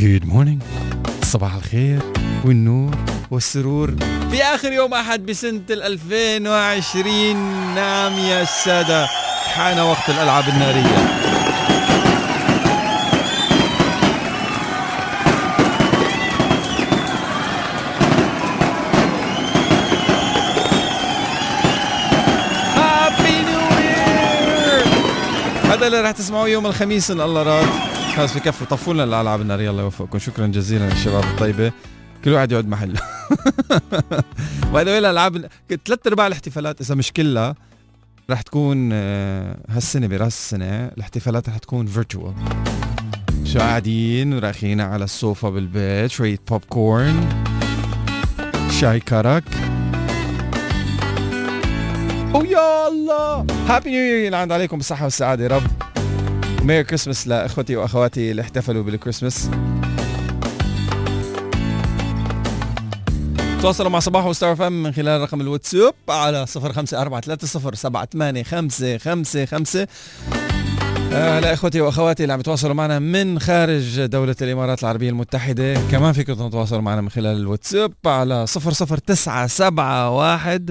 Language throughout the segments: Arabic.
good morning صباح الخير والنور والسرور. في آخر يوم أحد بسنة ال 2020 نعم يا السادة. حان وقت الألعاب النارية. هذا اللي راح تسمعوه يوم الخميس إن الله راد. خلاص بكفي طفوا لنا الالعاب الناريه الله يوفقكم. شكرا جزيلا للشباب الطيبة. كل واحد يقعد محله وهذا وين الألعاب ثلاث أرباع الاحتفالات إذا مش كلها رح تكون آه، هالسنة براس السنة الاحتفالات رح تكون virtual شو قاعدين؟ راخينا على السوفا بالبيت شوية بوب كورن شاي كرك. ويا الله هابي نيو يير عليكم بالصحة والسعادة يا رب. ميري كريسمس لإخوتي وأخواتي اللي احتفلوا بالكريسماس. تواصلوا مع صباح وستار فم من خلال رقم الواتساب على 0543078555 آه لا اخوتي وأخواتي اللي عم يتواصلوا معنا من خارج دولة الإمارات العربية المتحدة. كمان فيكم تتواصلوا معنا من خلال الواتساب على 00971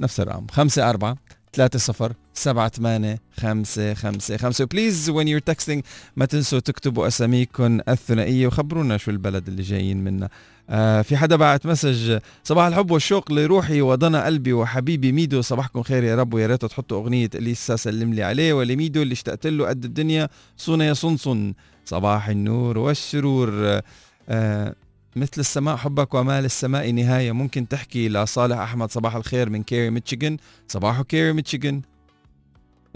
نفس الرقم. 5 4 3 0 7 8 5 5 5 please when you're texting ما تنسوا تكتبوا أساميكم الثنائية وخبرونا شو البلد اللي جايين منها آه في حدا بعت message صباح الحب والشوق لروحي وضنا قلبي وحبيبي ميدو. صباحكم خير يا رب ويا ريت تحطوا أغنية اليسا سلم لي عليه ولميدو اللي اشتقت له قد الدنيا. صونا يا صنصن صباح النور والسرور آه مثل السماء حبك وما للسماء نهاية. ممكن تحكي لصالح أحمد صباح الخير من كيري ميتشيغن. صباحو كيري ميتشيغن.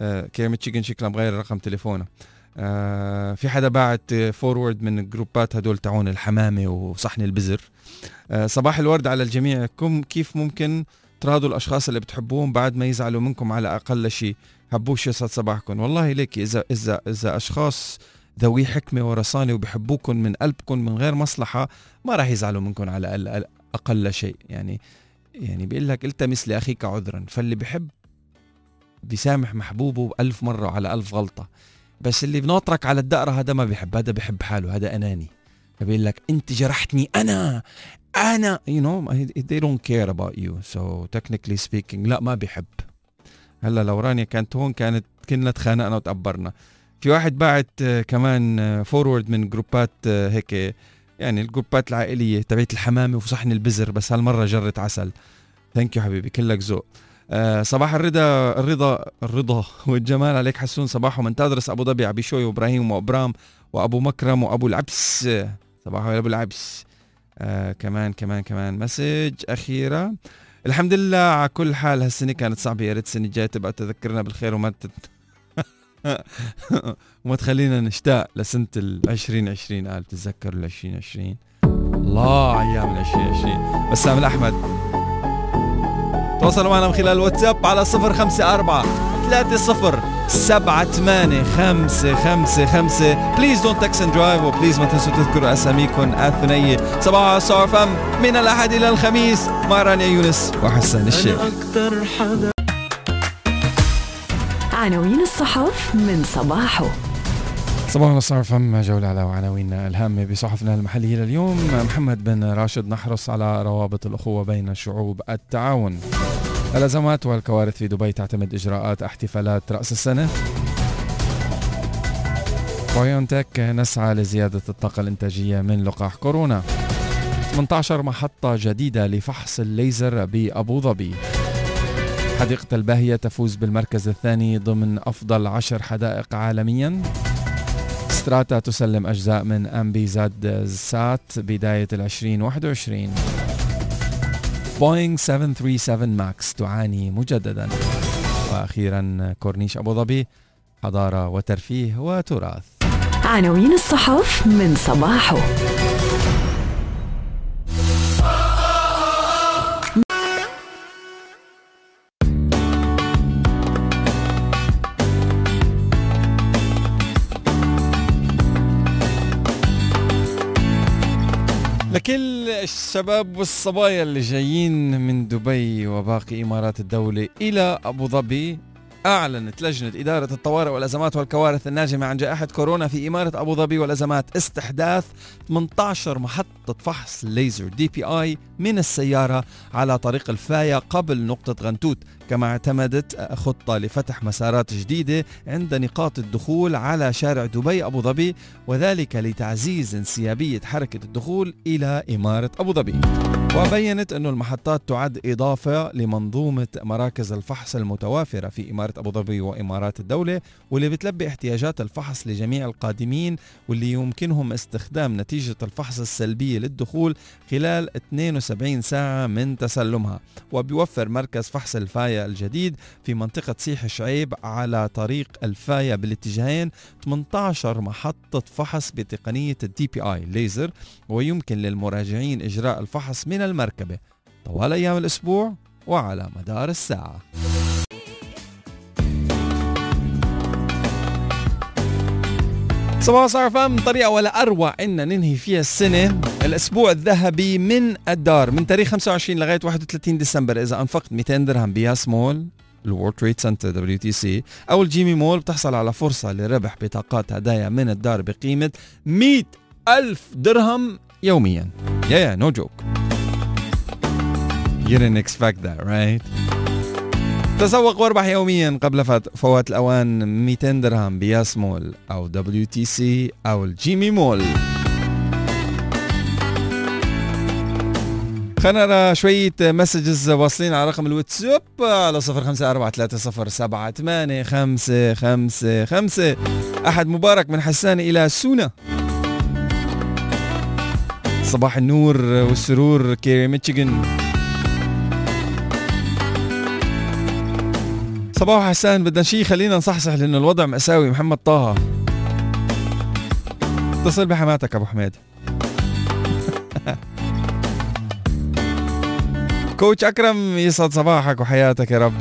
آه كيري ميتشيغن شكله مغير رقم تليفونه. آه في حدا بعت forward من الجروبات هدول تاعون الحمامة وصحن البزر. آه صباح الورد على الجميع. كم كيف ممكن تراضوا الأشخاص اللي بتحبوهم بعد ما يزعلوا منكم على أقل شيء؟ حبوش يسعد صباحكم. والله ليك إذا إذا إذا أشخاص ذوي حكمة ورصانة وبحبوكم من قلبكم من غير مصلحة ما راح يزعلوا منكم على أقل شيء. يعني يعني بيقول لك التمس لأخيك عذرا فاللي بحب بيسامح محبوبه ألف مرة على ألف غلطة. بس اللي بناطرك على الدقرة هذا ما بيحب هذا بيحب حاله هذا أناني. فبيقول لك أنت جرحتني أنا أنا you know they don't care about you. So technically speaking لا ما بيحب. هلأ لو رانيا كانت هون كانت كنا تخانقنا وتقبرنا. في واحد بعت آه، كمان forward من جروبات آه، هيك يعني الجروبات العائلية تبعت الحمامة وصحن البزر بس هالمرة جره عسل. thank you حبيبي كلك ذوق. آه صباح الرضا الرضا الرضا والجمال عليك حسون صباح ومن تدرس أبو ظبي عبي شوي وإبراهيم وأبرام وأبو مكرم وأبو العبس. صباح يا أبو العبس. آه كمان كمان كمان. message أخيرة. الحمد لله على كل حال هالسنة كانت صعبة. يا ريت السنة الجاية تبقى تذكرنا بالخير وما. وما تخلينا نشتاق لسنة ال 2020 قال تتذكروا ال 2020 الله أيام ال 2020 بسام الأحمد. تواصلوا معنا من خلال الواتساب على 054 30 7 8 5 5 5 please don't text and drive و please ما تنسوا تذكروا أساميكم الثنائيه صباحو Star FM من الأحد إلى الخميس. مع رانيا يونس وحسن الشيخ. عناوين الصحف من صباحه. صباح الخير فم جولة على عناويننا الهامة بصحفنا المحلية لليوم. محمد بن راشد نحرص على روابط الأخوة بين شعوب التعاون. الأزمات والكوارث في دبي تعتمد إجراءات احتفالات رأس السنة. بايونتك نسعى لزيادة الطاقة الإنتاجية من لقاح كورونا. 18 محطة جديدة لفحص الليزر بأبو ظبي. حديقة الباهية تفوز بالمركز الثاني ضمن أفضل عشر حدائق عالميا. ستراتا تسلم أجزاء من MBZ-SAT بداية العشرين واحد وعشرين. بوينغ 737 ماكس تعاني مجددا. وأخيرا كورنيش أبو ظبي حضارة وترفيه وتراث. عناوين الصحف من صباحه. لكل الشباب والصبايا اللي جايين من دبي وباقي إمارات الدولة إلى أبو ظبي أعلنت لجنة إدارة الطوارئ والأزمات والكوارث الناجمة عن جائحة كورونا في إمارة أبو ظبي والأزمات استحداث 18 محطة فحص ليزر دي بي آي من السيارة على طريق الفاية قبل نقطة غنتوت. كما اعتمدت خطة لفتح مسارات جديدة عند نقاط الدخول على شارع دبي أبو ظبي وذلك لتعزيز انسيابية حركة الدخول إلى إمارة أبو ظبي. وبينت أن المحطات تعد إضافة لمنظومة مراكز الفحص المتوافرة في إمارة أبو ظبي وإمارات الدولة واللي بتلبي احتياجات الفحص لجميع القادمين واللي يمكنهم استخدام نتيجة الفحص السلبية للدخول خلال 72 ساعة من تسلمها. وبيوفر مركز فحص الجديد في منطقة سيح شعيب على طريق الفاية بالاتجاهين 18 محطة فحص بتقنية الدي بي اي ليزر ويمكن للمراجعين إجراء الفحص من المركبة طوال أيام الأسبوع وعلى مدار الساعة. Star FM طريقة ولا أروع إن ننهي فيها السنة؟ الأسبوع الذهبي من الدار من تاريخ 25 لغاية 31 ديسمبر. إذا أنفقت 200 درهم ب Yas Mall ال World Trade Center WTC أو الجيمي مول بتحصل على فرصة لربح بطاقات هدايا من الدار بقيمة 100 ألف درهم يوميا. yeah yeah no joke You didn't expect that, right? تسوق واربح يوميا قبل فوات الأوان 200 درهم ب Yas Mall أو WTC أو الجيمي مول. خلينا نرى شوية messages واصلين على رقم الواتساب على صفر خمسة أربعة ثلاثة صفر سبعة ثمانية خمسة خمسة خمسة. أحد مبارك من حسان إلى سونا. صباح النور والسرور كيري ميتشيغن. صباح حسان بدنا شيء خلينا نصحصح لأنه الوضع مأساوي. محمد طه. اتصل بحماتك أبو حميد. coach أكرم يسعد صباحك وحياتك يا رب.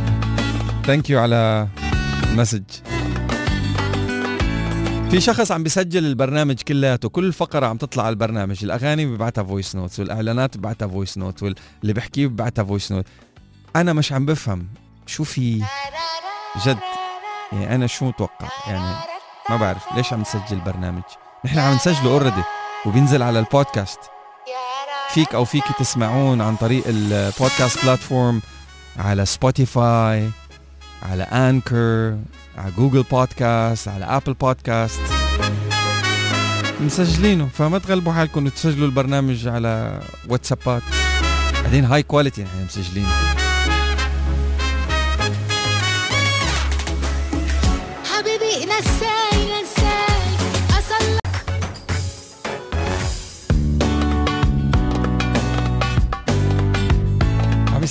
Thank you على ال message. في شخص عم بيسجل البرنامج كلياته كل فقرة عم تطلع على البرنامج. الأغاني ببعتها voice notes والإعلانات ببعتها voice note واللي بحكيه ببعتها voice note أنا مش عم بفهم شو في جد. يعني أنا شو متوقع؟ يعني ما بعرف ليش عم نسجل البرنامج نحن عم نسجله already وبينزل على البودكاست. فيك أو فيك تسمعون عن طريق البودكاست platform على Spotify على Anchor على Google Podcast على Apple Podcast مسجلينه فما تغلبوا حالكم وتسجلوا البرنامج على واتسابات. بعدين هاي quality نحن مسجلينه.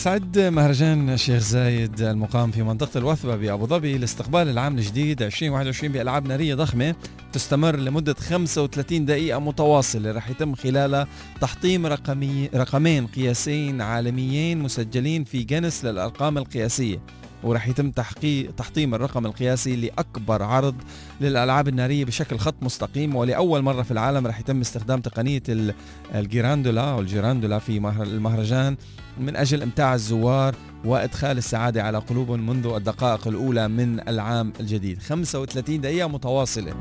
عم يستعد مهرجان الشيخ زايد المقام في منطقة الوثبة بأبو ظبي لاستقبال العام الجديد 2021 بألعاب نارية ضخمة تستمر لمدة 35 دقيقة متواصلة. رح يتم خلالها تحطيم رقمي رقمين قياسيين عالميين مسجلين في جنس للأرقام القياسية. ورح يتم تحقيق تحطيم الرقم القياسي لأكبر عرض للألعاب النارية بشكل خط مستقيم ولأول مرة في العالم رح يتم استخدام تقنية ال- الجيراندولا أو الجيراندولا في مهر- المهرجان من أجل إمتاع الزوار وإدخال السعادة على قلوبهم منذ الدقائق الأولى من العام الجديد. 35 دقيقة متواصلة.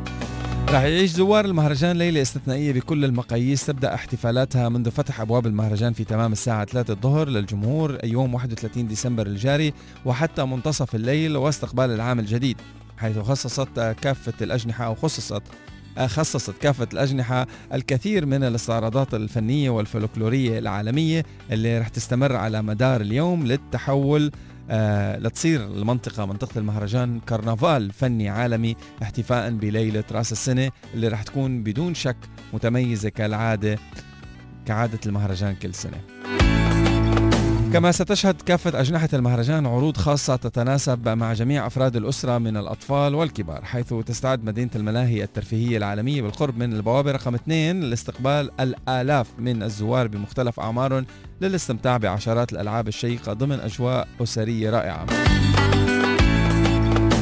راح يعيش زوار المهرجان ليلة استثنائية بكل المقاييس. تبدأ احتفالاتها منذ فتح أبواب المهرجان في تمام الساعة 3 الظهر للجمهور يوم 31 ديسمبر الجاري وحتى منتصف الليل واستقبال العام الجديد حيث خصصت كافة الأجنحة أو خصصت خصصت كافة الأجنحة الكثير من الاستعراضات الفنية والفلكلورية العالمية اللي رح تستمر على مدار اليوم للتحول آه لتصير المنطقة منطقة المهرجان كرنفال فني عالمي احتفاء بليلة رأس السنة اللي رح تكون بدون شك متميزة كالعادة كعادة المهرجان كل سنة. كما ستشهد كافة أجنحة المهرجان عروض خاصة تتناسب مع جميع أفراد الأسرة من الأطفال والكبار حيث تستعد مدينة الملاهي الترفيهية العالمية بالقرب من البوابة رقم 2 لاستقبال الآلاف من الزوار بمختلف أعمارهم للاستمتاع بعشرات الألعاب الشيقة ضمن أجواء أسرية رائعة.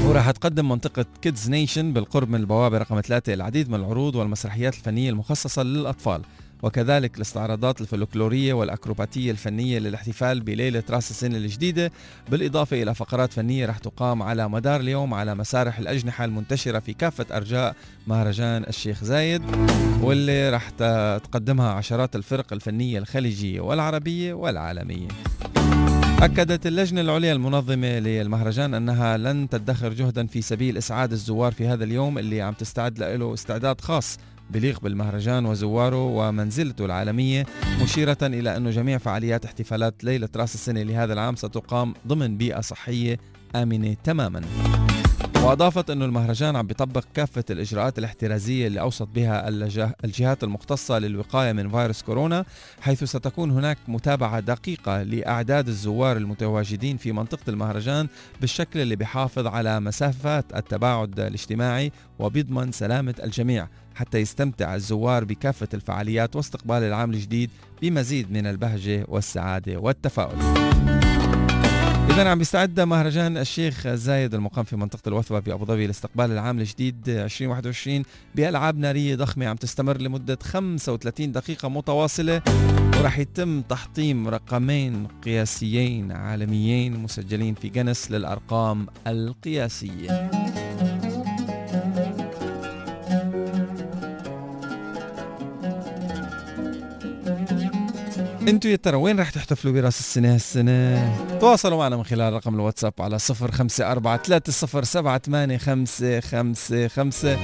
وراح تقدم منطقة كيدز نيشن بالقرب من البوابة رقم 3 العديد من العروض والمسرحيات الفنية المخصصة للأطفال. وكذلك الاستعراضات الفلكلورية والأكروباتية الفنية للاحتفال بليلة رأس السنة الجديدة بالإضافة إلى فقرات فنية رح تقام على مدار اليوم على مسارح الأجنحة المنتشرة في كافة أرجاء مهرجان الشيخ زايد واللي رح تقدمها عشرات الفرق الفنية الخليجية والعربية والعالمية. أكدت اللجنة العليا المنظمة للمهرجان أنها لن تدخر جهدا في سبيل إسعاد الزوار في هذا اليوم اللي عم تستعد له استعداد خاص بليغ بالمهرجان وزواره ومنزلته العالمية مشيرة إلى أن جميع فعاليات احتفالات ليلة رأس السنة لهذا العام ستقام ضمن بيئة صحية آمنة تماما. وأضافت أن المهرجان عم بيطبق كافة الإجراءات الاحترازية اللي أوصت بها الجهات المختصة للوقاية من فيروس كورونا حيث ستكون هناك متابعة دقيقة لأعداد الزوار المتواجدين في منطقة المهرجان بالشكل اللي بيحافظ على مسافات التباعد الاجتماعي وبيضمن سلامة الجميع حتى يستمتع الزوار بكافة الفعاليات واستقبال العام الجديد بمزيد من البهجة والسعادة والتفاؤل. إذا عم بيستعد مهرجان الشيخ زايد المقام في منطقة الوثبة في أبو ظبي لاستقبال العام الجديد 2021 بألعاب نارية ضخمة. عم تستمر لمدة 35 دقيقة متواصلة ورح يتم تحطيم رقمين قياسيين عالميين مسجلين في جنس للأرقام القياسية. أنتوا يا ترى وين رح تحتفلوا براس السنة هالسنة؟ تواصلوا معنا من خلال رقم الواتساب على 0543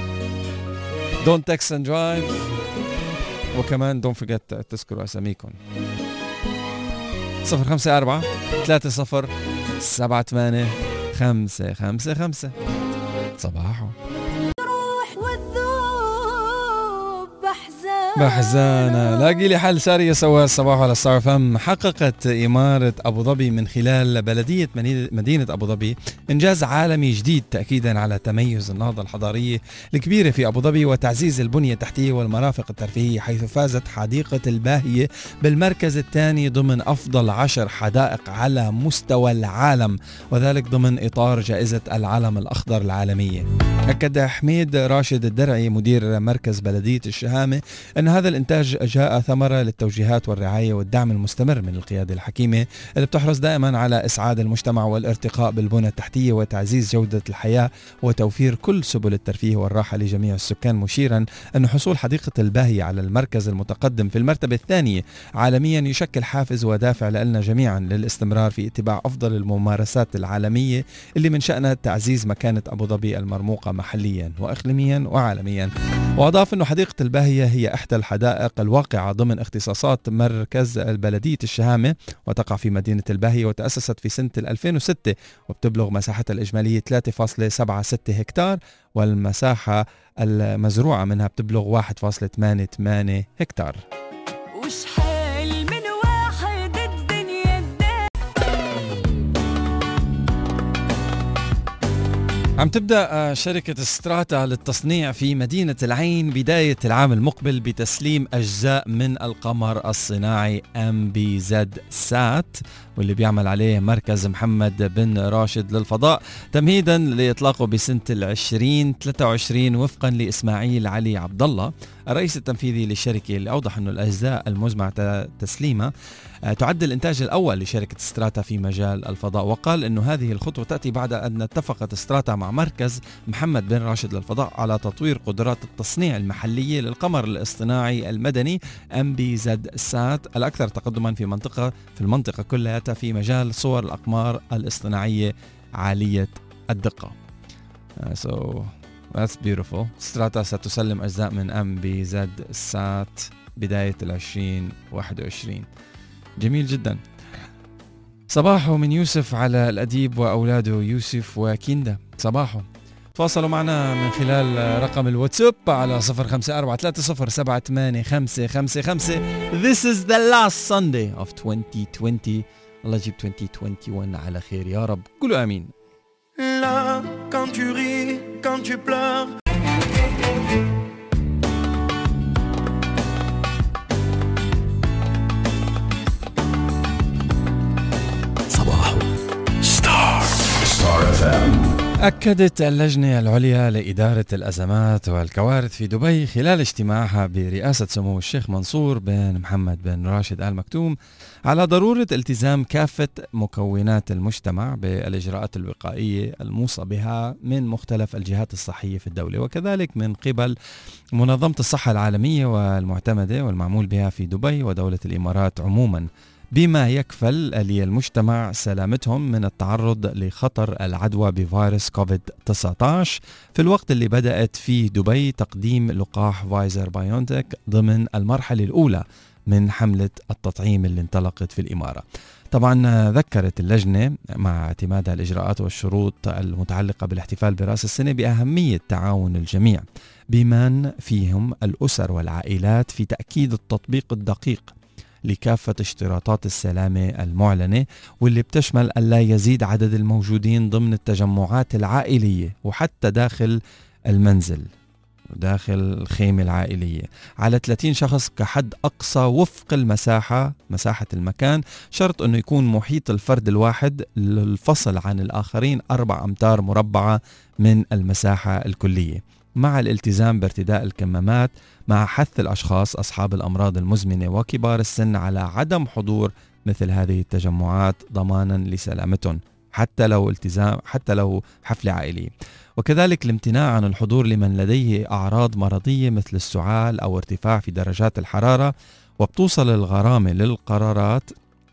Don't text and drive. وكمان don't forget تذكروا أساميكم. 054 30 78 555 صباحو. بحزانة لاقي لي حل سارية سوا الصباح على ستار فم حققت إمارة أبو ظبي من خلال بلدية مدينة أبو ظبي إنجاز عالمي جديد تأكيدا على تميز النهضة الحضارية الكبيرة في أبو ظبي وتعزيز البنية التحتية والمرافق الترفيهية حيث فازت حديقة الباهية بالمركز الثاني ضمن أفضل عشر حدائق على مستوى العالم وذلك ضمن إطار جائزة العالم الأخضر العالمية. أكد حميد راشد الدرعي مدير مركز بلدية الشهامة أن هذا الإنتاج جاء ثمرة للتوجيهات والرعاية والدعم المستمر من القيادة الحكيمة اللي بتحرص دائما على إسعاد المجتمع والارتقاء بالبنى التحتية وتعزيز جودة الحياة وتوفير كل سبل الترفيه والراحة لجميع السكان مشيرا أن حصول حديقة الباهية على المركز المتقدم في المرتبة الثانية عالميا يشكل حافز ودافع لنا جميعا للاستمرار في اتباع أفضل الممارسات العالمية اللي من شأنها تعزيز مكانة أبو ظبي المرموقة محليا وإقليميا وعالميا. وأضاف أن حديقة الباهية هي إحدى الحدائق الواقعة ضمن اختصاصات مركز بلدية الشهامة وتقع في مدينة الباهية وتأسست في سنة 2006 وبتبلغ مساحتها الإجمالية 3.76 هكتار والمساحة المزروعة منها بتبلغ 1.88 هكتار. عم تبدأ آه، شركة ستراتا للتصنيع في مدينة العين بداية العام المقبل بتسليم أجزاء من القمر الصناعي MBZ-SAT واللي بيعمل عليه مركز محمد بن راشد للفضاء تمهيدا لإطلاقه بسنة العشرين 23 وفقا لإسماعيل علي عبد الله الرئيس التنفيذي للشركة اللي أوضح أنه الأجزاء المزمع تسليمها. تعد الإنتاج الأول لشركة ستراتا في مجال الفضاء وقال أنه هذه الخطوة تأتي بعد أن اتفقت ستراتا مع مركز محمد بن راشد للفضاء على تطوير قدرات التصنيع المحلية للقمر الاصطناعي المدني MBZ-SAT الأكثر تقدما في منطقة في المنطقة كلها في مجال صور الأقمار الاصطناعية عالية الدقة. Uh, so that's beautiful. ستراتا ستسلم أجزاء من MBZ-SAT بداية ال 2021 جميل جدا. صباحو من يوسف على الأديب وأولاده يوسف وكيندا. صباحو تواصلوا معنا من خلال رقم الواتساب على 0543078555 This is the last Sunday of 2020 الله يجيب 2021 على خير. يا رب. قولوا آمين. Là, quand tu ris, quand tu pleures. أكدت اللجنة العليا لإدارة الأزمات والكوارث في دبي خلال اجتماعها برئاسة سمو الشيخ منصور بن محمد بن راشد آل مكتوم على ضرورة التزام كافة مكونات المجتمع بالإجراءات الوقائية الموصى بها من مختلف الجهات الصحية في الدولة وكذلك من قبل منظمة الصحة العالمية والمعتمدة والمعمول بها في دبي ودولة الإمارات عموما. بما يكفل للمجتمع سلامتهم من التعرض لخطر العدوى بفيروس كوفيد 19 في الوقت اللي بدأت فيه دبي تقديم لقاح فايزر بايونتك ضمن المرحلة الأولى من حملة التطعيم اللي انطلقت في الإمارة. طبعا ذكرت اللجنة مع اعتمادها الإجراءات والشروط المتعلقة بالاحتفال برأس السنة بأهمية تعاون الجميع بمن فيهم الأسر والعائلات في تأكيد التطبيق الدقيق لكافة اشتراطات السلامة المعلنة واللي بتشمل ألا يزيد عدد الموجودين ضمن التجمعات العائلية وحتى داخل المنزل داخل الخيمة العائلية. على 30 شخص كحد أقصى وفق المساحة مساحة المكان شرط أنه يكون محيط الفرد الواحد الفصل عن الآخرين أربع أمتار مربعة من المساحة الكلية. مع الالتزام بارتداء الكمامات مع حث الأشخاص أصحاب الأمراض المزمنة وكبار السن على عدم حضور مثل هذه التجمعات ضمانا لسلامتهم حتى لو التزام حتى لو حفله عائليه وكذلك الامتناع عن الحضور لمن لديه أعراض مرضية مثل السعال أو ارتفاع في درجات الحرارة وبتوصل الغرامة للقرارات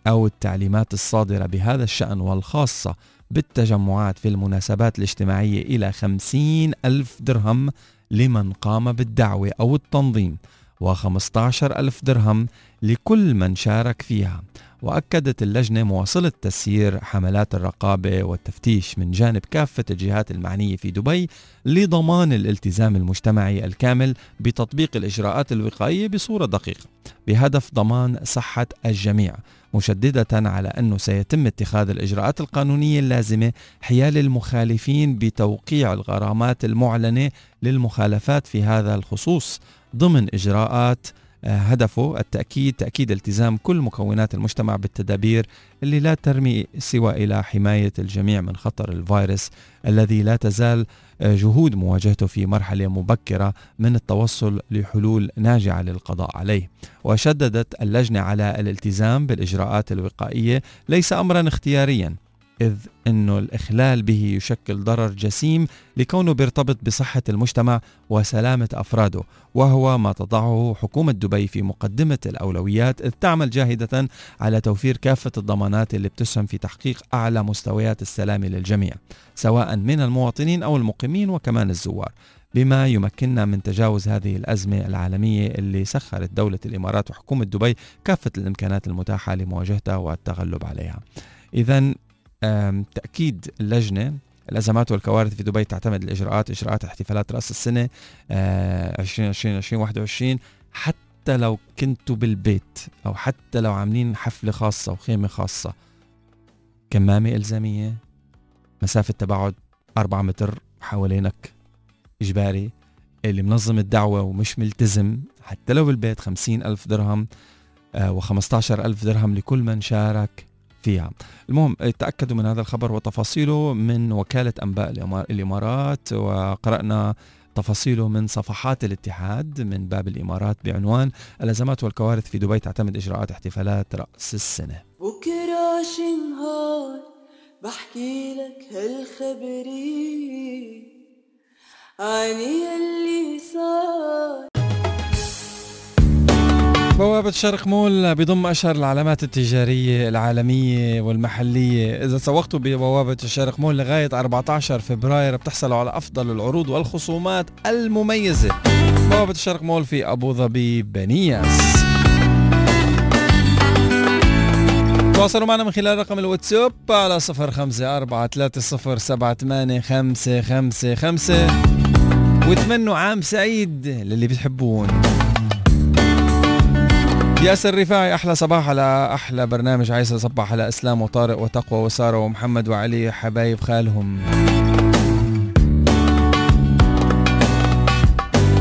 أو التعليمات الصادرة بهذا الشأن والخاصة بالتجمعات في المناسبات الاجتماعية إلى خمسين ألف درهم لمن قام بالدعوة أو التنظيم و15 ألف درهم لكل من شارك فيها. وأكدت اللجنة مواصلة تسيير حملات الرقابة والتفتيش من جانب كافة الجهات المعنية في دبي لضمان الالتزام المجتمعي الكامل بتطبيق الإجراءات الوقائية بصورة دقيقة بهدف ضمان صحة الجميع. مشددة على أنه سيتم اتخاذ الإجراءات القانونية اللازمة حيال المخالفين بتوقيع الغرامات المعلنة للمخالفات في هذا الخصوص ضمن إجراءات هدفه التأكيد تأكيد التزام كل مكونات المجتمع بالتدابير اللي لا ترمي سوى إلى حماية الجميع من خطر الفيروس الذي لا تزال آه، جهود مواجهته في مرحلة مبكرة من التوصل لحلول ناجعة للقضاء عليه. وشددت اللجنة على الالتزام بالإجراءات الوقائية ليس أمرا اختياريا إذ أنه الإخلال به يشكل ضرر جسيم لكونه بيرتبط بصحة المجتمع وسلامة أفراده وهو ما تضعه حكومة دبي في مقدمة الأولويات إذ تعمل جاهدة على توفير كافة الضمانات اللي بتسهم في تحقيق أعلى مستويات السلام للجميع سواء من المواطنين أو المقيمين وكمان الزوار بما يمكننا من تجاوز هذه الأزمة العالمية اللي سخرت دولة الإمارات وحكومة دبي كافة الإمكانات المتاحة لمواجهتها والتغلب عليها. إذا تأكيد اللجنة الأزمات والكوارث في دبي تعتمد الإجراءات إجراءات احتفالات رأس السنة 2020 2021 حتى لو كنتوا بالبيت أو حتى لو عاملين حفلة خاصة وخيمة خاصة كمامة إلزامية مسافة تباعد 4 متر حوالينك إجباري اللي منظم الدعوة ومش ملتزم حتى لو بالبيت 50 ألف درهم و15 ألف درهم لكل من شارك. فيها المهم تأكدوا من هذا الخبر وتفاصيله من وكالة أنباء الإمارات وقرأنا تفاصيله من صفحات الاتحاد من باب الإمارات بعنوان الأزمات والكوارث في دبي تعتمد إجراءات احتفالات رأس السنة. بكرة نهار بحكي لك هالخبرية عني اللي بوابة شرق مول بضم أشهر العلامات التجارية العالمية والمحلية. إذا سوقتوا ببوابة الشرق مول لغاية 14 فبراير بتحصلوا على أفضل العروض والخصومات المميزة. بوابة الشرق مول في أبو ظبي بنياس. تواصلوا معنا من خلال رقم الواتساب على صفر خمسة أربعة ثلاثة صفر سبعة ثمانية خمسة خمسة خمسة. وتمنوا عام سعيد للي بتحبون. ياسر رفاعي أحلى صباح على أحلى برنامج. عايز أصبح على أسلام وطارق وتقوى وسارة ومحمد وعلي حبايب خالهم.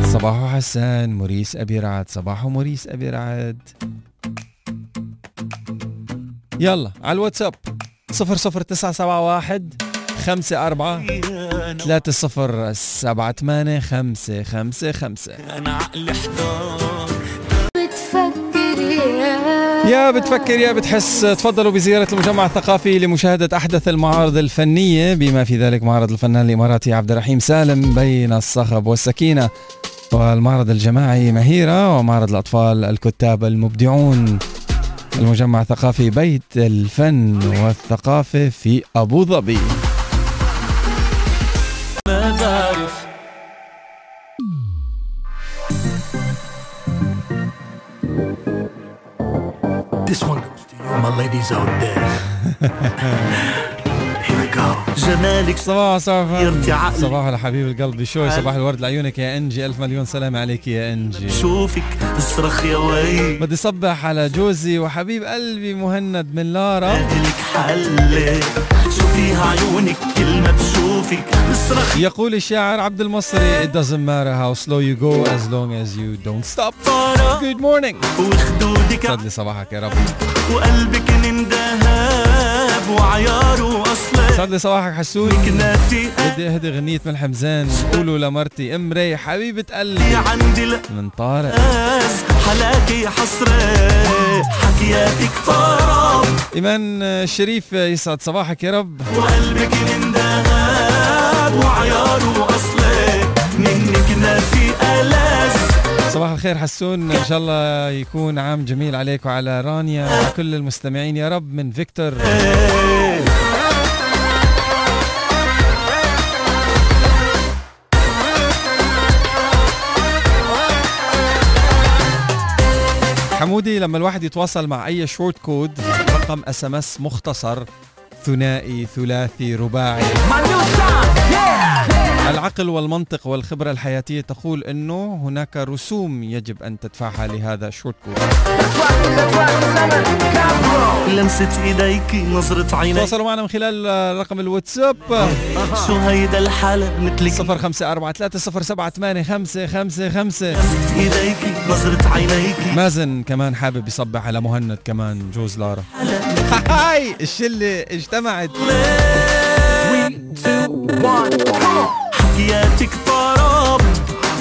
صباحو حسان موريس أبي رعد. صباحو موريس أبي رعد. يلا على الواتساب. 00971 خمسة أربعة ثلاثة صفر سبعة ثمانية خمسة خمسة خمسة. أنا عقلي حضار يا بتفكر يا بتحس. تفضلوا بزيارة المجمع الثقافي لمشاهدة أحدث المعارض الفنية بما في ذلك معرض الفنان الإماراتي عبد الرحيم سالم بين الصخب والسكينة. والمعرض الجماعي مهيرة ومعرض الأطفال الكتاب المبدعون. المجمع الثقافي بيت الفن والثقافة في أبو ظبي. Ladies out there. جمالك صباح صباح. صباح الحبيب القلب شوي. صباح الورد لعيونك يا انجي. ألف مليون سلام عليك يا انجي. بشوفك اصرخ يا ويل. بدي صبح على جوزي وحبيب قلبي مهند من لارا. لك حل شو فيها عيونك كل ما بشوفك اصرخ يقول الشاعر عبد المصري It doesn't matter how slow you go as long as you don't stop. Good morning. وخدودك. صباحك يا رب. وقلبك من دهب. وعياره أصلا. يسعد لي صباحك حسون بدي أهدي غنية من حمزان قولوا لمرتي أم ري حبيبة قلبي. عندي من طارق. حلاكي حسرة. حكياتك طرب إيمان الشريف يسعد صباحك يا رب. وقلبك من دهب. وعياره أصلا. صباح الخير حسون. إن شاء الله يكون عام جميل عليك وعلى رانيا وعلى كل المستمعين. يا رب من فيكتور. حمودي لما الواحد يتواصل مع أي short code رقم SMS مختصر ثنائي ثلاثي رباعي. العقل والمنطق والخبرة الحياتية تقول أنه هناك رسوم يجب أن تدفعها لهذا ال short code لمسة إيديك نظرة عينيك. تواصلوا معنا من خلال رقم الواتساب. شو هيدا الحالة مثلك؟ صفر خمسة أربعة ثلاثة صفر سبعة ثمانية خمسة خمسة خمسة. لمسة إيديك نظرة عينيك. مازن كمان حابب يصبح على مهند كمان جوز لارا. هاي الشلة اجتمعت. حكياتك طرب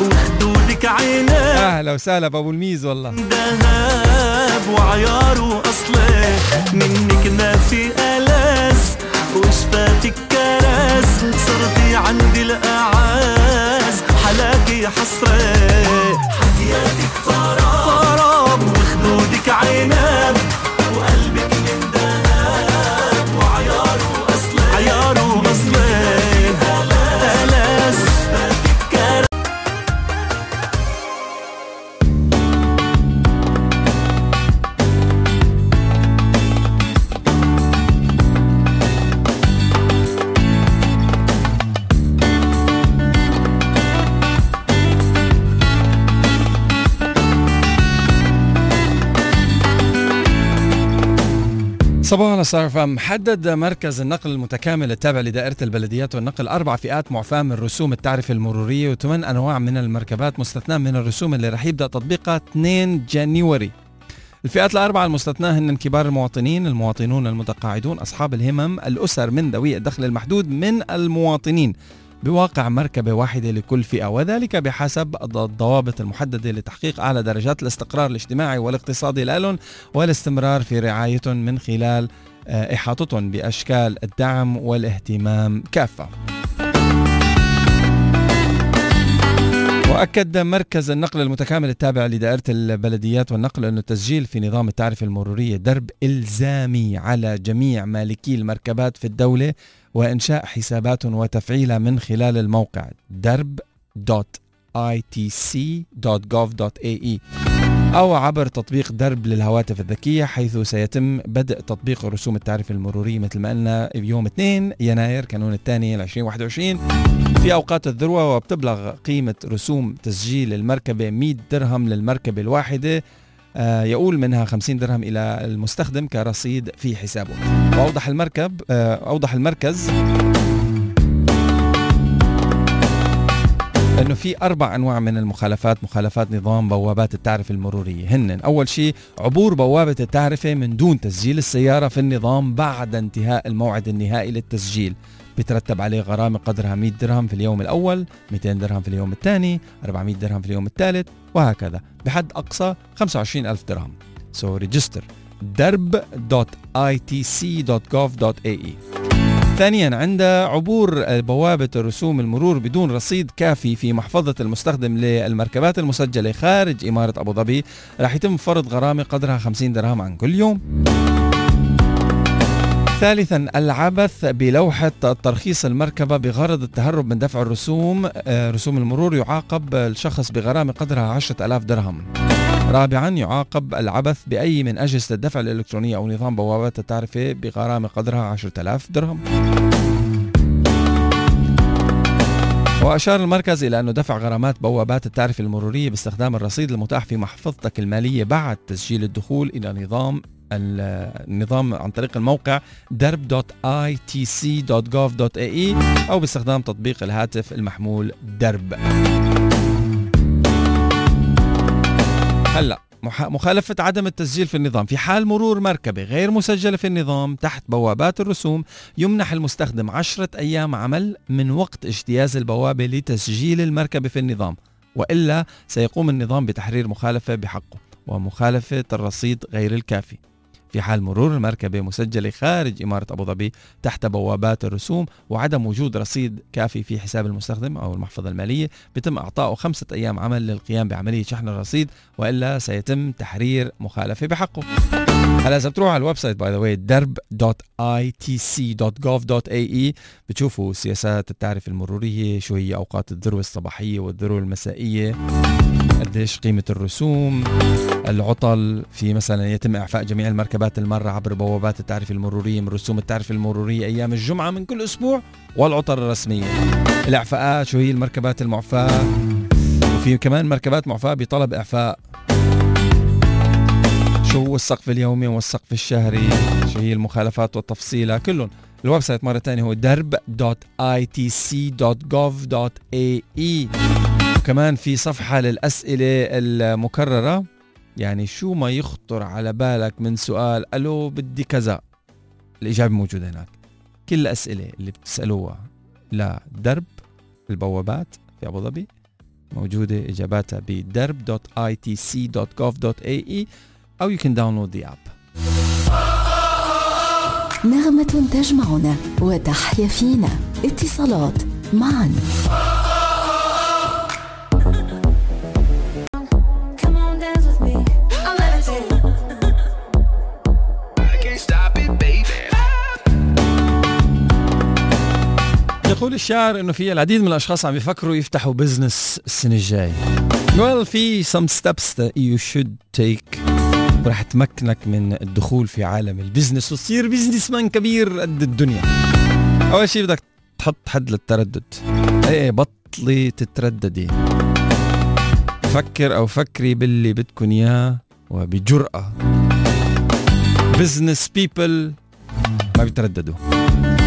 وخدودك عينيك أهلا وسهلا بأبو الميز والله. دهب وعياره أصلا منك نافي ألس وشفاتك كرز. صرتي عندي الأعاز حلاكي حسرة. حكياتك طرب طرب وخدودك عنب. صباح فام حدد مركز النقل المتكامل التابع لدائرة البلديات والنقل أربع فئات معفاة من رسوم التعرفة المرورية وثمان أنواع من المركبات مستثناة من الرسوم اللي رح يبدأ تطبيقها 2 جانيوري. الفئات الأربعة المستثناة هن كبار المواطنين المواطنون المتقاعدون أصحاب الهمم الأسر من ذوي الدخل المحدود من المواطنين. بواقع مركبة واحدة لكل فئة وذلك بحسب الضوابط المحددة لتحقيق أعلى درجات الاستقرار الاجتماعي والاقتصادي لهم والاستمرار في رعايتهم من خلال آه، إحاطتهم بأشكال الدعم والاهتمام كافة. وأكد مركز النقل المتكامل التابع لدائرة البلديات والنقل أن التسجيل في نظام التعرفة المرورية درب إلزامي على جميع مالكي المركبات في الدولة وإنشاء حسابات وتفعيلها من خلال الموقع درب.itc.gov.ae أو عبر تطبيق درب للهواتف الذكية حيث سيتم بدء تطبيق رسوم التعرفة المرورية مثل ما قلنا يوم 2 يناير كانون الثاني 2021 في أوقات الذروة وبتبلغ قيمة رسوم تسجيل المركبة 100 درهم للمركبة الواحدة آه، يقول منها 50 درهم إلى المستخدم كرصيد في حسابه. وأوضح المركب آه، أوضح المركز إنه في أربع أنواع من المخالفات مخالفات نظام بوابات التعرفة المرورية. هن أول شيء عبور بوابة التعرفة من دون تسجيل السيارة في النظام بعد انتهاء الموعد النهائي للتسجيل. بترتب عليه غرامة قدرها 100 درهم في اليوم الأول 200 درهم في اليوم الثاني 400 درهم في اليوم الثالث وهكذا. بحد أقصى 25 ألف درهم. So register. درب.itc.gov.ae ثانيا عند عبور بوابة رسوم المرور بدون رصيد كافي في محفظة المستخدم للمركبات المسجلة خارج إمارة أبو ظبي راح يتم فرض غرامة قدرها 50 درهم عن كل يوم. ثالثا العبث بلوحة ترخيص المركبة بغرض التهرب من دفع الرسوم آه، رسوم المرور يعاقب الشخص بغرامة قدرها 10000 درهم. رابعا يعاقب العبث بأي من أجهزة الدفع الإلكترونية أو نظام بوابات التعرفة بغرامة قدرها 10000 درهم. وأشار المركز إلى أنه دفع غرامات بوابات التعرفة المرورية باستخدام الرصيد المتاح في محفظتك المالية بعد تسجيل الدخول إلى نظام النظام عن طريق الموقع درب.itc.gov.ae أو باستخدام تطبيق الهاتف المحمول درب هلا مخالفة عدم التسجيل في النظام في حال مرور مركبة غير مسجلة في النظام تحت بوابات الرسوم يمنح المستخدم عشرة أيام عمل من وقت اجتياز البوابة لتسجيل المركبة في النظام وإلا سيقوم النظام بتحرير مخالفة بحقه ومخالفة الرصيد غير الكافي. في حال مرور المركبة مسجلة خارج إمارة أبو ظبي تحت بوابات الرسوم وعدم وجود رصيد كافي في حساب المستخدم أو المحفظة المالية بتم إعطائه خمسة أيام عمل للقيام بعملية شحن الرصيد وإلا سيتم تحرير مخالفة بحقه. هلا إذا بتروحوا على ال website by the way darb.itc.gov.ae بتشوفوا سياسات التعرفة المرورية شو هي أوقات الذروة الصباحية والذروة المسائية. قديش قيمة الرسوم العطل في مثلا يتم إعفاء جميع المركبات المارة عبر بوابات التعرفة المرورية من رسوم التعرفة المرورية أيام الجمعة من كل أسبوع والعطل الرسمية. الإعفاءات شو هي المركبات المعفاة؟ وفي كمان مركبات معفاة بطلب إعفاء. شو هو السقف اليومي والسقف الشهري؟ شو هي المخالفات والتفصيلة؟ كلهم. ال website مرة ثانية هو darb.itc.gov.ae وكمان في صفحة للأسئلة المكررة. يعني شو ما يخطر على بالك من سؤال ألو بدي كذا. الإجابة موجودة هناك. كل الأسئلة اللي بتسألوها لدرب البوابات في أبو ظبي موجودة إجاباتها بدرب.itc.gov.ae أو you can download the app. نغمة تجمعنا وتحيا فينا. اتصالات معا. يقول الشاعر إنه في العديد من الأشخاص عم يفكروا يفتحوا business السنة الجاي. Well في some steps that you should take رح تمكنك من الدخول في عالم ال business وتصير businessman كبير قد الدنيا. أول شيء بدك تحط حد للتردد. إيه بطلي تترددي. فكر أو فكري باللي بدكن إياه وبجرأة. Business people بيترددوا.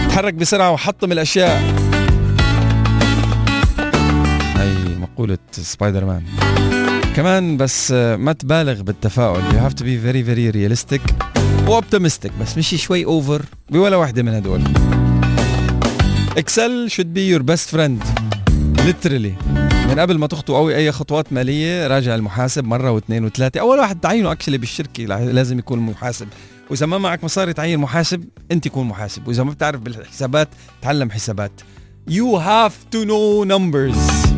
تحرك بسرعة وحطم الأشياء. هي مقولة سبايدر مان كمان بس ما تبالغ بالتفاؤل. You have to be very very realistic. و optimistic بس مش شوي over بولا واحدة من هدول. Excel should be your best friend. Literally. من قبل ما تخطوا قوي أي خطوات مالية راجع المحاسب مرة واثنين وثلاثة. أول واحد تعينه actually بالشركة. لازم يكون محاسب. وإذا ما معك مصاري تعين محاسب أنت كون محاسب. وإذا ما بتعرف بالحسابات تعلم حسابات. You have to know numbers.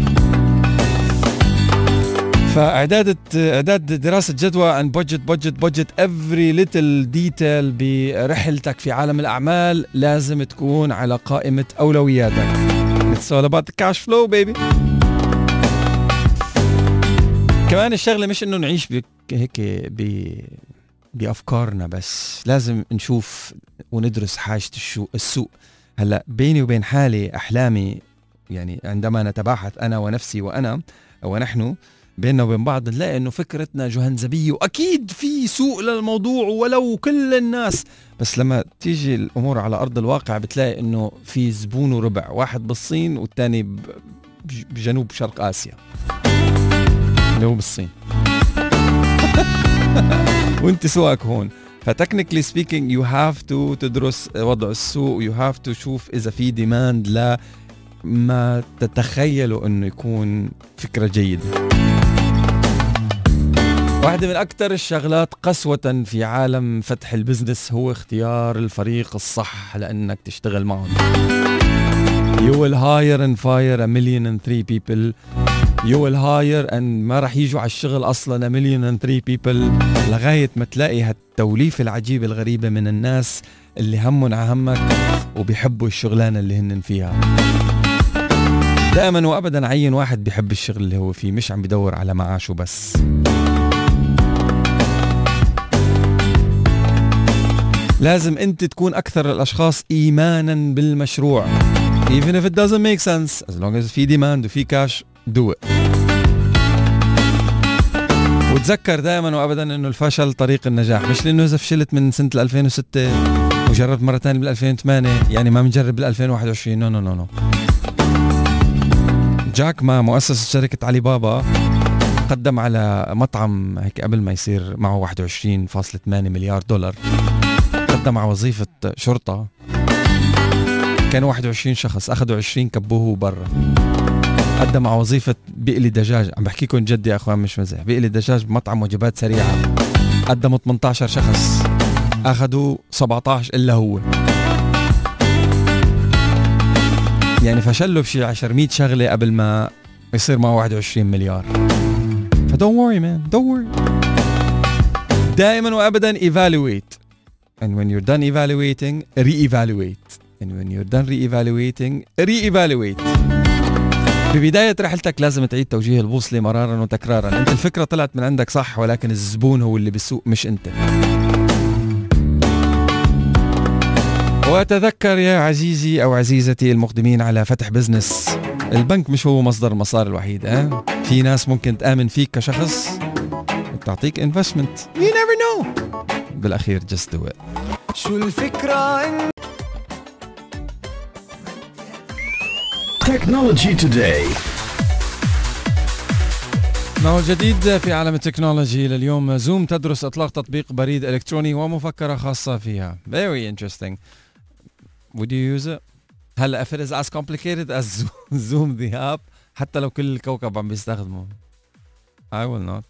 فاعداد إعداد دراسة جدوى عن budget budget budget every little detail برحلتك في عالم الأعمال لازم تكون على قائمة أولوياتك. It's all about the cash flow baby. كمان الشغلة مش إنه نعيش هيك بأفكارنا بس. لازم نشوف وندرس حاجة السوق هلأ بيني وبين حالي أحلامي يعني عندما نتباحث أنا ونفسي وأنا ونحن بيننا وبين بعض نلاقي إنه فكرتنا جهنزبية وأكيد في سوق للموضوع ولو كل الناس. بس لما تيجي الأمور على أرض الواقع بتلاقي إنه في زبون وربع واحد بالصين والثاني بجنوب شرق آسيا. اللي هو بالصين وانت سوقك هون ف technically speaking you have to تدرس وضع السوق و you have to تشوف إذا في demand لا ما تتخيلوا إنه يكون فكرة جيدة واحدة من أكثر الشغلات قسوة في عالم فتح ال business هو اختيار الفريق الصح لأنك تشتغل معهم. You will hire and fire a million and three people. You will hire and ما رح يجوا على الشغل a million and three people لغاية ما تلاقي هالتوليفة العجيبة الغريبة من الناس اللي همهم على همك وبيحبوا الشغلانة اللي هن فيها. دائما وابدا عين واحد بيحب الشغل اللي هو فيه مش عم بدور على معاشه بس لازم أنت تكون أكثر الأشخاص ايمانا بالمشروع even if it doesn't make sense as long as في demand وفي كاش do it. وتذكر دائما وابدا إنه الفشل طريق النجاح مش لإنه إذا فشلت من سنة 2006 وجربت مرة ثانية بال 2008 يعني ما بنجرب بال 2021 no no no no جاك ما مؤسس شركة علي بابا قدم على مطعم هيك قبل ما يصير معه 21.8 مليار دولار. قدم على وظيفة شرطة. كانوا 21 شخص أخذوا 20 كبوه برا قدم على وظيفة بقلي دجاج. عم بحكيكم جد يا أخوان مش مزح. بقلي دجاج بمطعم وجبات سريعة. قدموا 18 شخص. أخذوا 17 إلا هو. يعني فشل بشي 10 100 شغلة قبل ما يصير معه 21 مليار. فدون وري مان دون وري دائما وابدا evaluate. And when you're done evaluating re-evaluate. And when you're done re-evaluating re-evaluate. ببداية رحلتك لازم تعيد توجيه البوصلة مرارا وتكرارا. أنت الفكرة طلعت من عندك صح ولكن الزبون هو اللي بيسوق مش أنت. وتذكر يا عزيزي أو عزيزتي المقدمين على فتح بزنس. البنك مش هو مصدر المصاري الوحيد آه في ناس ممكن تآمن فيك كشخص وتعطيك investment you never know. بالأخير do it. شو الفكرة Technology Today. ما هو الجديد في عالم التكنولوجي لليوم. زوم تدرس إطلاق تطبيق بريد إلكتروني ومفكرة خاصة فيها. Very interesting. Would you use it? هلا if it is as complicated as zoom the app? حتى لو كل الكوكب عم بيستخدمه. I will not.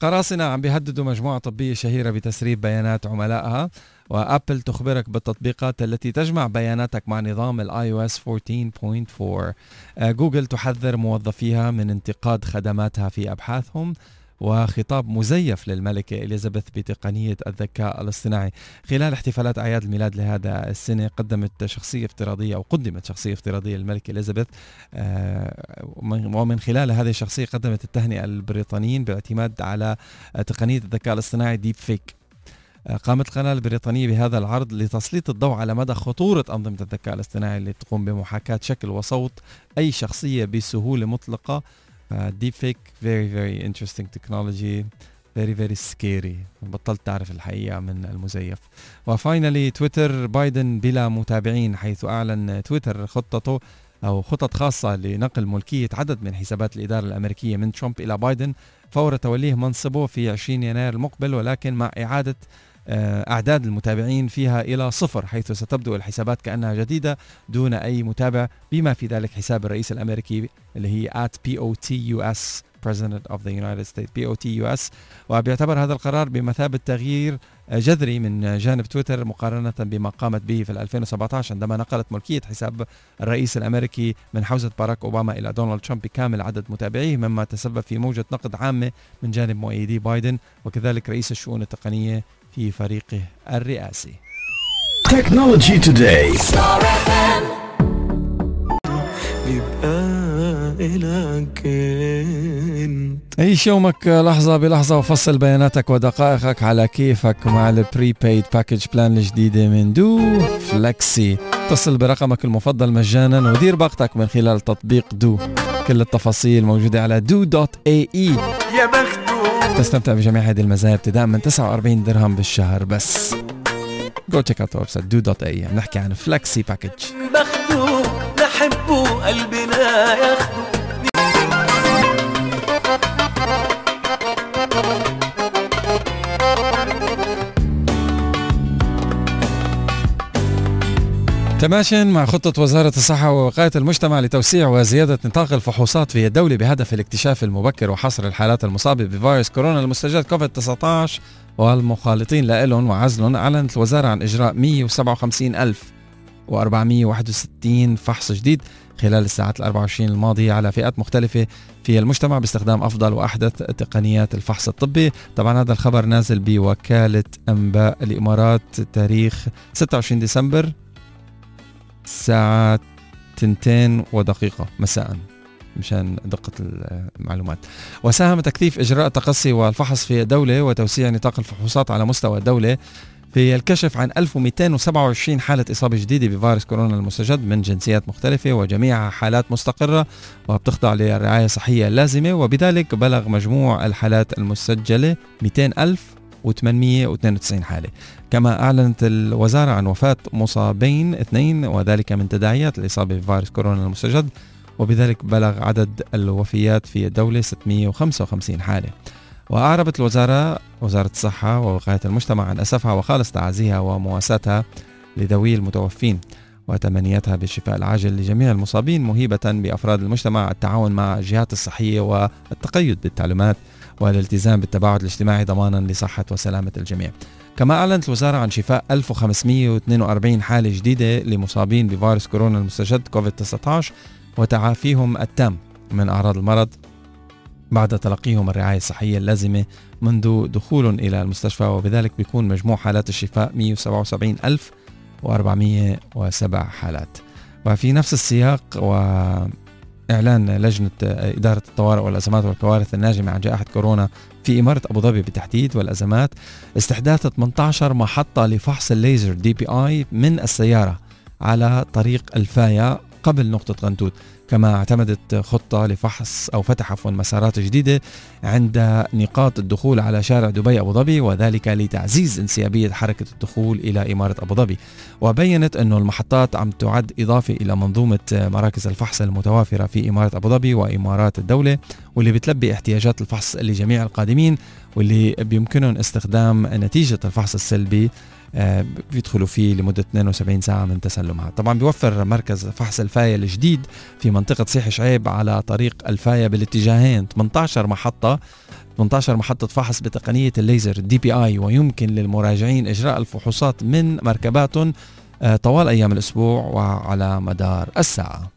قراصنة عم بيهددوا مجموعة طبية شهيرة بتسريب بيانات عملائها. وأبل تخبرك بالتطبيقات التي تجمع بياناتك مع نظام ال iOS 14.4 آه، جوجل تحذر موظفيها من انتقاد خدماتها في أبحاثهم وخطاب مزيف للملكة إليزابيث بتقنية الذكاء الاصطناعي. خلال احتفالات أعياد الميلاد لهذا السنة قدمت شخصية افتراضية أو قدمت شخصية افتراضية للملكة إليزابيث آه، ومن خلال هذه الشخصية قدمت التهنئة البريطانيين بالاعتماد على تقنية الذكاء الاصطناعي deepfake قامت القناة البريطانية بهذا العرض لتسليط الضوء على مدى خطورة أنظمة الذكاء الاصطناعي اللي تقوم بمحاكاة شكل وصوت أي شخصية بسهولة مطلقة. deepfake very very interesting technology very very scary. بطلت تعرف الحقيقة من المزيف. و finally تويتر بايدن بلا متابعين حيث أعلن تويتر خطته أو خطط خاصة لنقل ملكية عدد من حسابات الإدارة الأمريكية من ترامب إلى بايدن فور توليه منصبه في 20 يناير المقبل ولكن مع إعادة أعداد المتابعين فيها إلى صفر حيث ستبدو الحسابات كأنها جديدة دون أي متابع بما في ذلك حساب الرئيس الأمريكي اللي هي at POTUS President of the United States POTUS وبيعتبر هذا القرار بمثابة تغيير آه، جذري من جانب تويتر مقارنة بما قامت به في 2017 عندما نقلت ملكية حساب الرئيس الأمريكي من حوزة باراك أوباما إلى دونالد ترامب بكامل عدد متابعيه مما تسبب في موجة نقد عامة من جانب مؤيدي بايدن وكذلك رئيس الشؤون التقنية في فريقه الرئاسي. Technology Today. بيبقى إلك انت عيش يومك لحظة بلحظة وفصل بياناتك ودقائقك على كيفك مع ال prepaid package plan الجديدة من du Flexi اتصل برقمك المفضل مجانا ودير باقتك من خلال تطبيق du. كل التفاصيل موجودة على du dot ae يا بخته تستمتع بجميع هذه المزايا ابتداء من 49 درهم بالشهر بس. go check out website du dot ae عم نحكي عن Flexi package بخته نحبه قلبنا ياخده تماشيا مع خطة وزارة الصحة ووقاية المجتمع لتوسيع وزيادة نطاق الفحوصات في الدولة بهدف الاكتشاف المبكر وحصر الحالات المصابة بفيروس كورونا المستجد كوفيد 19 والمخالطين لهم وعزلهم أعلنت الوزارة عن إجراء 157,461 فحص جديد خلال الساعات ال 24 الماضية على فئات مختلفة في المجتمع باستخدام أفضل وأحدث تقنيات الفحص الطبي. طبعا هذا الخبر نازل بوكالة أنباء الإمارات تاريخ 26 ديسمبر. الساعة تنتين ودقيقة مساء مشان دقة المعلومات. وساهم تكثيف إجراء التقصي والفحص في الدولة وتوسيع نطاق الفحوصات على مستوى الدولة في الكشف عن 1227 حالة إصابة جديدة بفيروس كورونا المستجد من جنسيات مختلفة وجميعها حالات مستقرة وبتخضع للرعاية الصحية اللازمة وبذلك بلغ مجموع الحالات المسجلة 200 ألف و892 حالة. كما أعلنت الوزارة عن وفاة مصابين اثنين وذلك من تداعيات الإصابة بفيروس كورونا المستجد وبذلك بلغ عدد الوفيات في الدولة 655 حالة. وأعربت الوزارة وزارة الصحة ووقاية المجتمع عن أسفها وخالص تعازيها ومواساتها لذوي المتوفين وتمنيتها بالشفاء العاجل لجميع المصابين مهيبة بأفراد المجتمع التعاون مع الجهات الصحية والتقيد بالتعليمات والالتزام بالتباعد الاجتماعي ضمانا لصحة وسلامة الجميع. كما أعلنت الوزارة عن شفاء 1542 حالة جديدة لمصابين بفيروس كورونا المستجد كوفيد-19 وتعافيهم التام من أعراض المرض بعد تلقيهم الرعاية الصحية اللازمة منذ دخولهم إلى المستشفى وبذلك بيكون مجموع حالات الشفاء 177407 حالات. وفي نفس السياق و إعلان لجنة إدارة الطوارئ والأزمات والكوارث الناجمة عن جائحة كورونا في إمارة أبو ظبي بالتحديد والأزمات. استحداث 18 محطة لفحص الليزر دي بي آي من السيارة على طريق الفايا قبل نقطة غنتوت. كما اعتمدت خطة لفحص أو فتح عفوا مسارات جديدة عند نقاط الدخول على شارع دبي أبو ظبي وذلك لتعزيز انسيابية حركة الدخول إلى إمارة أبو ظبي. وبينت أن المحطات عم تعد إضافة إلى منظومة مراكز الفحص المتوافرة في إمارة أبو ظبي وإمارات الدولة واللي بتلبي احتياجات الفحص لجميع القادمين واللي بيمكنهم استخدام نتيجة الفحص السلبي بيدخلوا فيه لمدة 72 ساعة من تسلمها. طبعا بيوفر مركز فحص الفاية الجديد في منطقة صيح شعيب على طريق الفاية بالاتجاهين. 18 محطة 18 محطة فحص بتقنية الليزر دي بي آي ويمكن للمراجعين إجراء الفحوصات من مركبات آه، طوال أيام الأسبوع وعلى مدار الساعة.